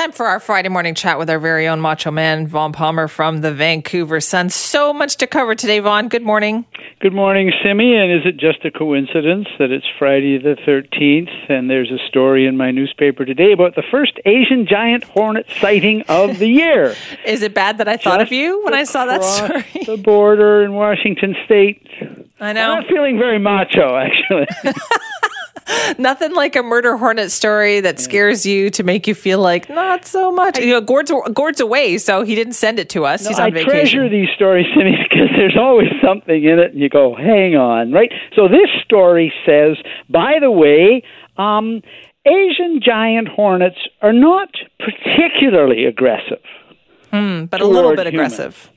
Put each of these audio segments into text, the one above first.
Time for our Friday morning chat with our very own macho man, Vaughn Palmer from the Vancouver Sun. So much to cover today, Vaughn. Good morning. Good morning, Simi. And is it just a coincidence that it's Friday the 13th and there's a story in my newspaper today about the first Asian giant hornet sighting of the year? is it bad that I thought just of you when I saw that story? the border in Washington State. I know. I'm not feeling very macho, actually. Nothing like a murder hornet story that scares you to make you feel like not so much. you know, Gord's Gord's away, so he didn't send it to us. No, He's on I vacation. treasure these stories, Simi, because there's always something in it, and you go, "Hang on!" Right? So this story says, by the way, um, Asian giant hornets are not particularly aggressive. Mm, but a little bit humans. aggressive.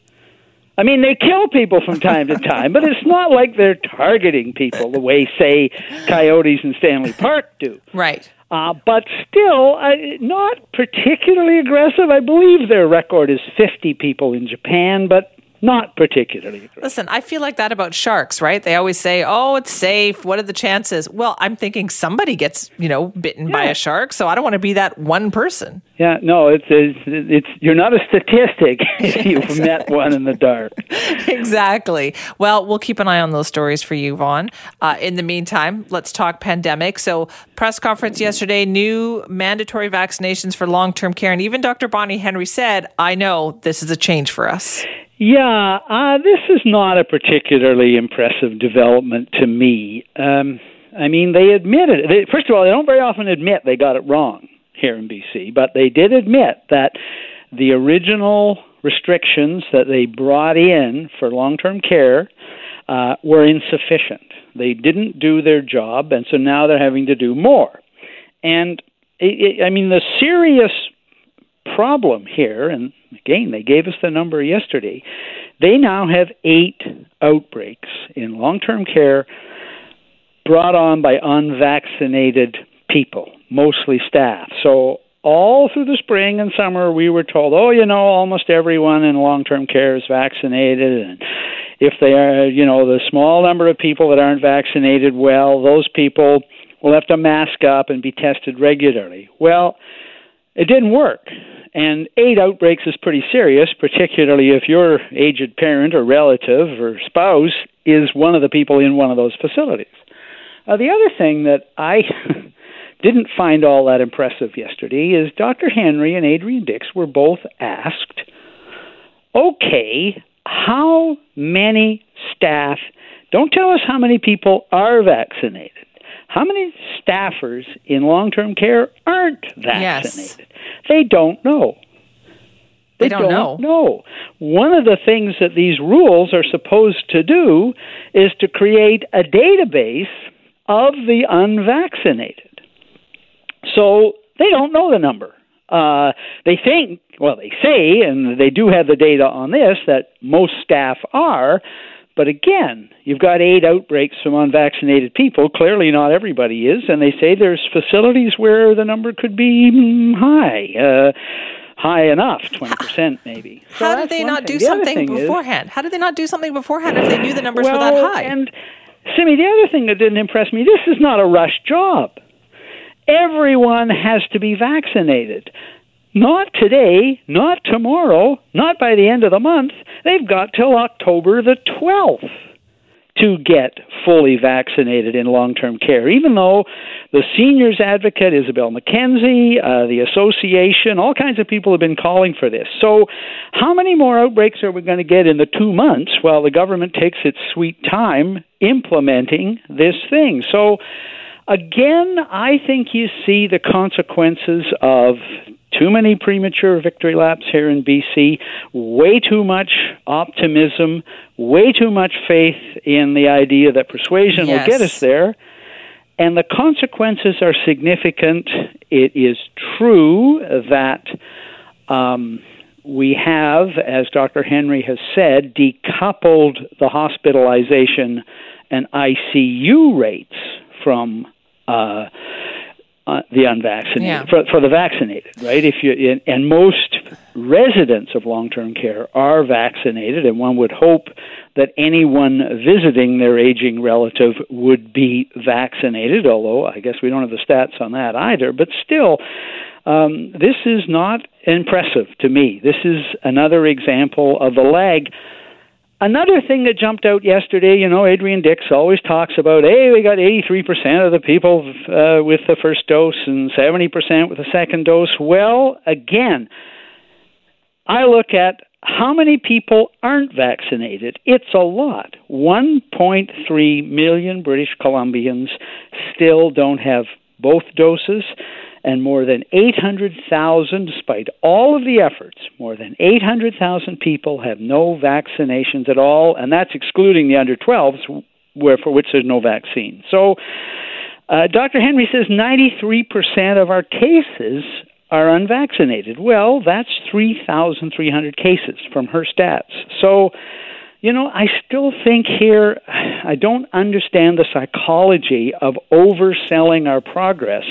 I mean, they kill people from time to time, but it's not like they're targeting people the way, say, coyotes in Stanley Park do. Right. Uh, but still, uh, not particularly aggressive. I believe their record is 50 people in Japan, but not particularly aggressive. Listen, I feel like that about sharks, right? They always say, "Oh, it's safe. What are the chances?" Well, I'm thinking somebody gets, you know, bitten by a shark, so I don't want to be that one person. Yeah, no, it's, it's it's you're not a statistic if you've met one in the dark. exactly. Well, we'll keep an eye on those stories for you, Vaughn. Uh, in the meantime, let's talk pandemic. So, press conference yesterday, new mandatory vaccinations for long term care. And even Dr. Bonnie Henry said, I know this is a change for us. Yeah, uh, this is not a particularly impressive development to me. Um, I mean, they admitted. They, first of all, they don't very often admit they got it wrong here in BC, but they did admit that the original restrictions that they brought in for long term care uh, were insufficient. They didn't do their job, and so now they're having to do more. And it, it, I mean, the serious problem here, and again, they gave us the number yesterday, they now have eight outbreaks in long term care brought on by unvaccinated people, mostly staff. So all through the spring and summer, we were told, oh, you know, almost everyone in long term care is vaccinated. And if they are, you know, the small number of people that aren't vaccinated, well, those people will have to mask up and be tested regularly. Well, it didn't work. And eight outbreaks is pretty serious, particularly if your aged parent or relative or spouse is one of the people in one of those facilities. Uh, the other thing that I didn't find all that impressive yesterday is Dr. Henry and Adrian Dix were both asked, okay, how many staff, don't tell us how many people are vaccinated. How many staffers in long term care aren't vaccinated? Yes. They don't know. They don't know. know. One of the things that these rules are supposed to do is to create a database of the unvaccinated. So they don't know the number. Uh, they think, well, they say, and they do have the data on this, that most staff are. But again, you've got eight outbreaks from unvaccinated people. Clearly, not everybody is, and they say there's facilities where the number could be high, uh, high enough, twenty percent maybe. So How did they not thing. do The something thing is- beforehand? How did they not do something beforehand if they knew the numbers well, were that high? And Simi, the other thing that didn't impress me, this is not a rush job. Everyone has to be vaccinated. Not today, not tomorrow, not by the end of the month. They've got till October the 12th to get fully vaccinated in long term care, even though the seniors advocate, Isobel Mackenzie, uh, the association, all kinds of people have been calling for this. So, how many more outbreaks are we going to get in the two months while the government takes its sweet time implementing this thing? So, again, I think you see the consequences of too many premature victory laps here in BC, way too much optimism, way too much faith in the idea that persuasion will get us there. And the consequences are significant. It is true that um, we have, as Dr. Henry has said, decoupled the hospitalization and ICU rates from uh, uh, the unvaccinated Yeah. for, for the vaccinated, right? If you and- and most residents of long-term care are vaccinated, and one would hope that anyone visiting their aging relative would be vaccinated. Although I guess we don't have the stats on that either, but still. Um, this is not impressive to me. This is another example of the lag. Another thing that jumped out yesterday, you know, Adrian Dix always talks about, hey, we got 83% of the people uh, with the first dose and 70% with the second dose. Well, again, I look at how many people aren't vaccinated? It's a lot. 1.3 million British Columbians still don't have both doses, and more than 800,000, despite all of the efforts, more than 800,000 people have no vaccinations at all, and that's excluding the under 12s, where for which there's no vaccine. So, uh, Dr. Henry says 93% of our cases are unvaccinated. Well, that's 3,300 cases from her stats. So, you know, I still think here, I don't understand the psychology of overselling our progress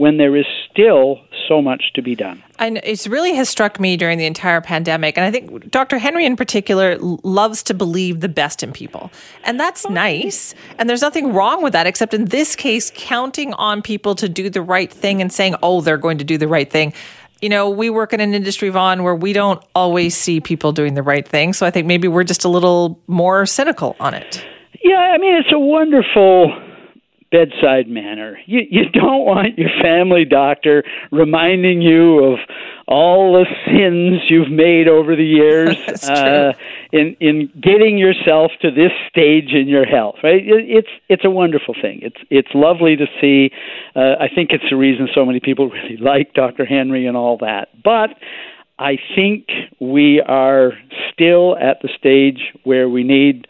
when there is still so much to be done. And it really has struck me during the entire pandemic. And I think Dr. Henry in particular loves to believe the best in people. And that's nice. And there's nothing wrong with that, except in this case, counting on people to do the right thing and saying, oh, they're going to do the right thing. You know, we work in an industry, Vaughn, where we don't always see people doing the right thing. So I think maybe we're just a little more cynical on it. Yeah, I mean, it's a wonderful bedside manner. You you don't want your family doctor reminding you of all the sins you've made over the years uh, in in getting yourself to this stage in your health. Right? It, it's it's a wonderful thing. It's it's lovely to see. Uh, I think it's the reason so many people really like Dr. Henry and all that. But I think we are still at the stage where we need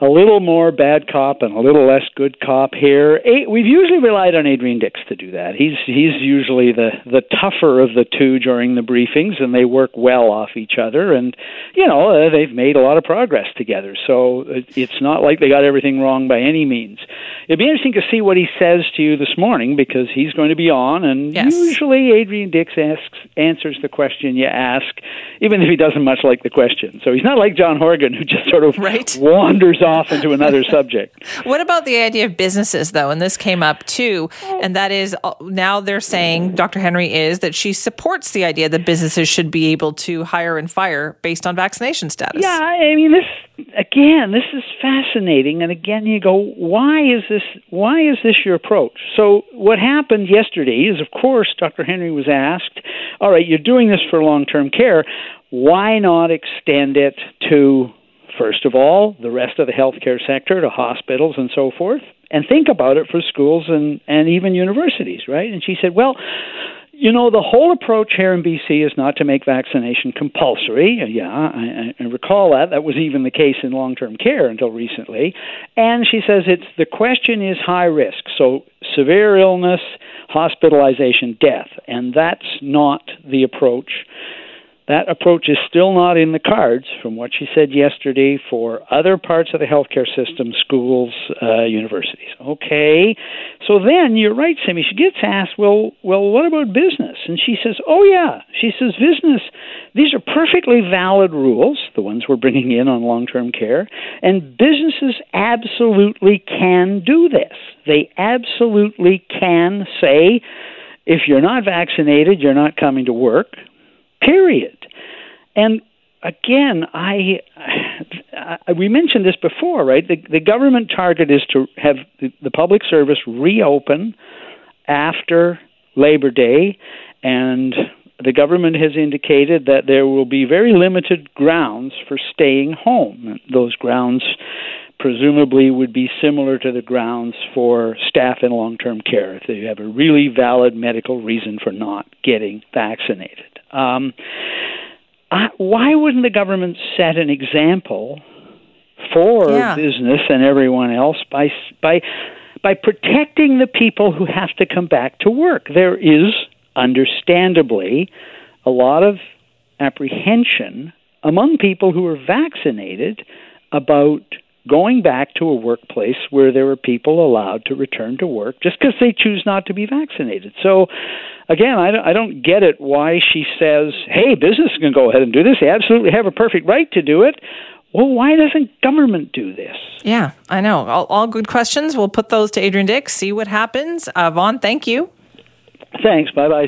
a little more bad cop and a little less good cop here. We've usually relied on Adrian Dix to do that. He's he's usually the the tougher of the two during the briefings, and they work well off each other. And you know uh, they've made a lot of progress together. So it's not like they got everything wrong by any means. It'd be interesting to see what he says to you this morning because he's going to be on, and yes. usually Adrian Dix asks answers the question you ask, even if he doesn't much like the question. So he's not like John Horgan who just sort of right. wanders off into another subject. What about the idea of businesses, though? And this came up too, and that is uh, now they're saying Dr. Henry is that she supports the idea that businesses should be able to hire and fire based on vaccination status. Yeah, I mean this again. This is fascinating, and again, you go, why is this? Why is this your approach? So what happened yesterday is, of course, Dr. Henry was asked, "All right, you're doing this for long-term care." Why not extend it to first of all, the rest of the healthcare sector to hospitals and so forth, and think about it for schools and, and even universities, right? And she said, well, you know, the whole approach here in BC is not to make vaccination compulsory. Uh, yeah, I, I recall that. That was even the case in long term care until recently. And she says it's the question is high risk. So severe illness, hospitalization, death. And that's not the approach that approach is still not in the cards, from what she said yesterday, for other parts of the healthcare system, schools, uh, universities. Okay, so then you're right, Simi. She gets asked, well, well, what about business? And she says, oh yeah. She says, business. These are perfectly valid rules, the ones we're bringing in on long-term care, and businesses absolutely can do this. They absolutely can say. If you're not vaccinated, you're not coming to work period. And again, I, I, we mentioned this before, right? The, the government target is to have the, the public service reopen after Labor Day, and the government has indicated that there will be very limited grounds for staying home. Those grounds presumably would be similar to the grounds for staff in long term care if they have a really valid medical reason for not getting vaccinated. Um, I, why wouldn't the government set an example for yeah. business and everyone else by by by protecting the people who have to come back to work? There is understandably a lot of apprehension among people who are vaccinated about going back to a workplace where there are people allowed to return to work just because they choose not to be vaccinated. So, again, I don't, I don't get it why she says, hey, business can go ahead and do this. They absolutely have a perfect right to do it. Well, why doesn't government do this? Yeah, I know. All, all good questions. We'll put those to Adrian Dix, see what happens. Uh, Vaughn, thank you. Thanks. Bye bye.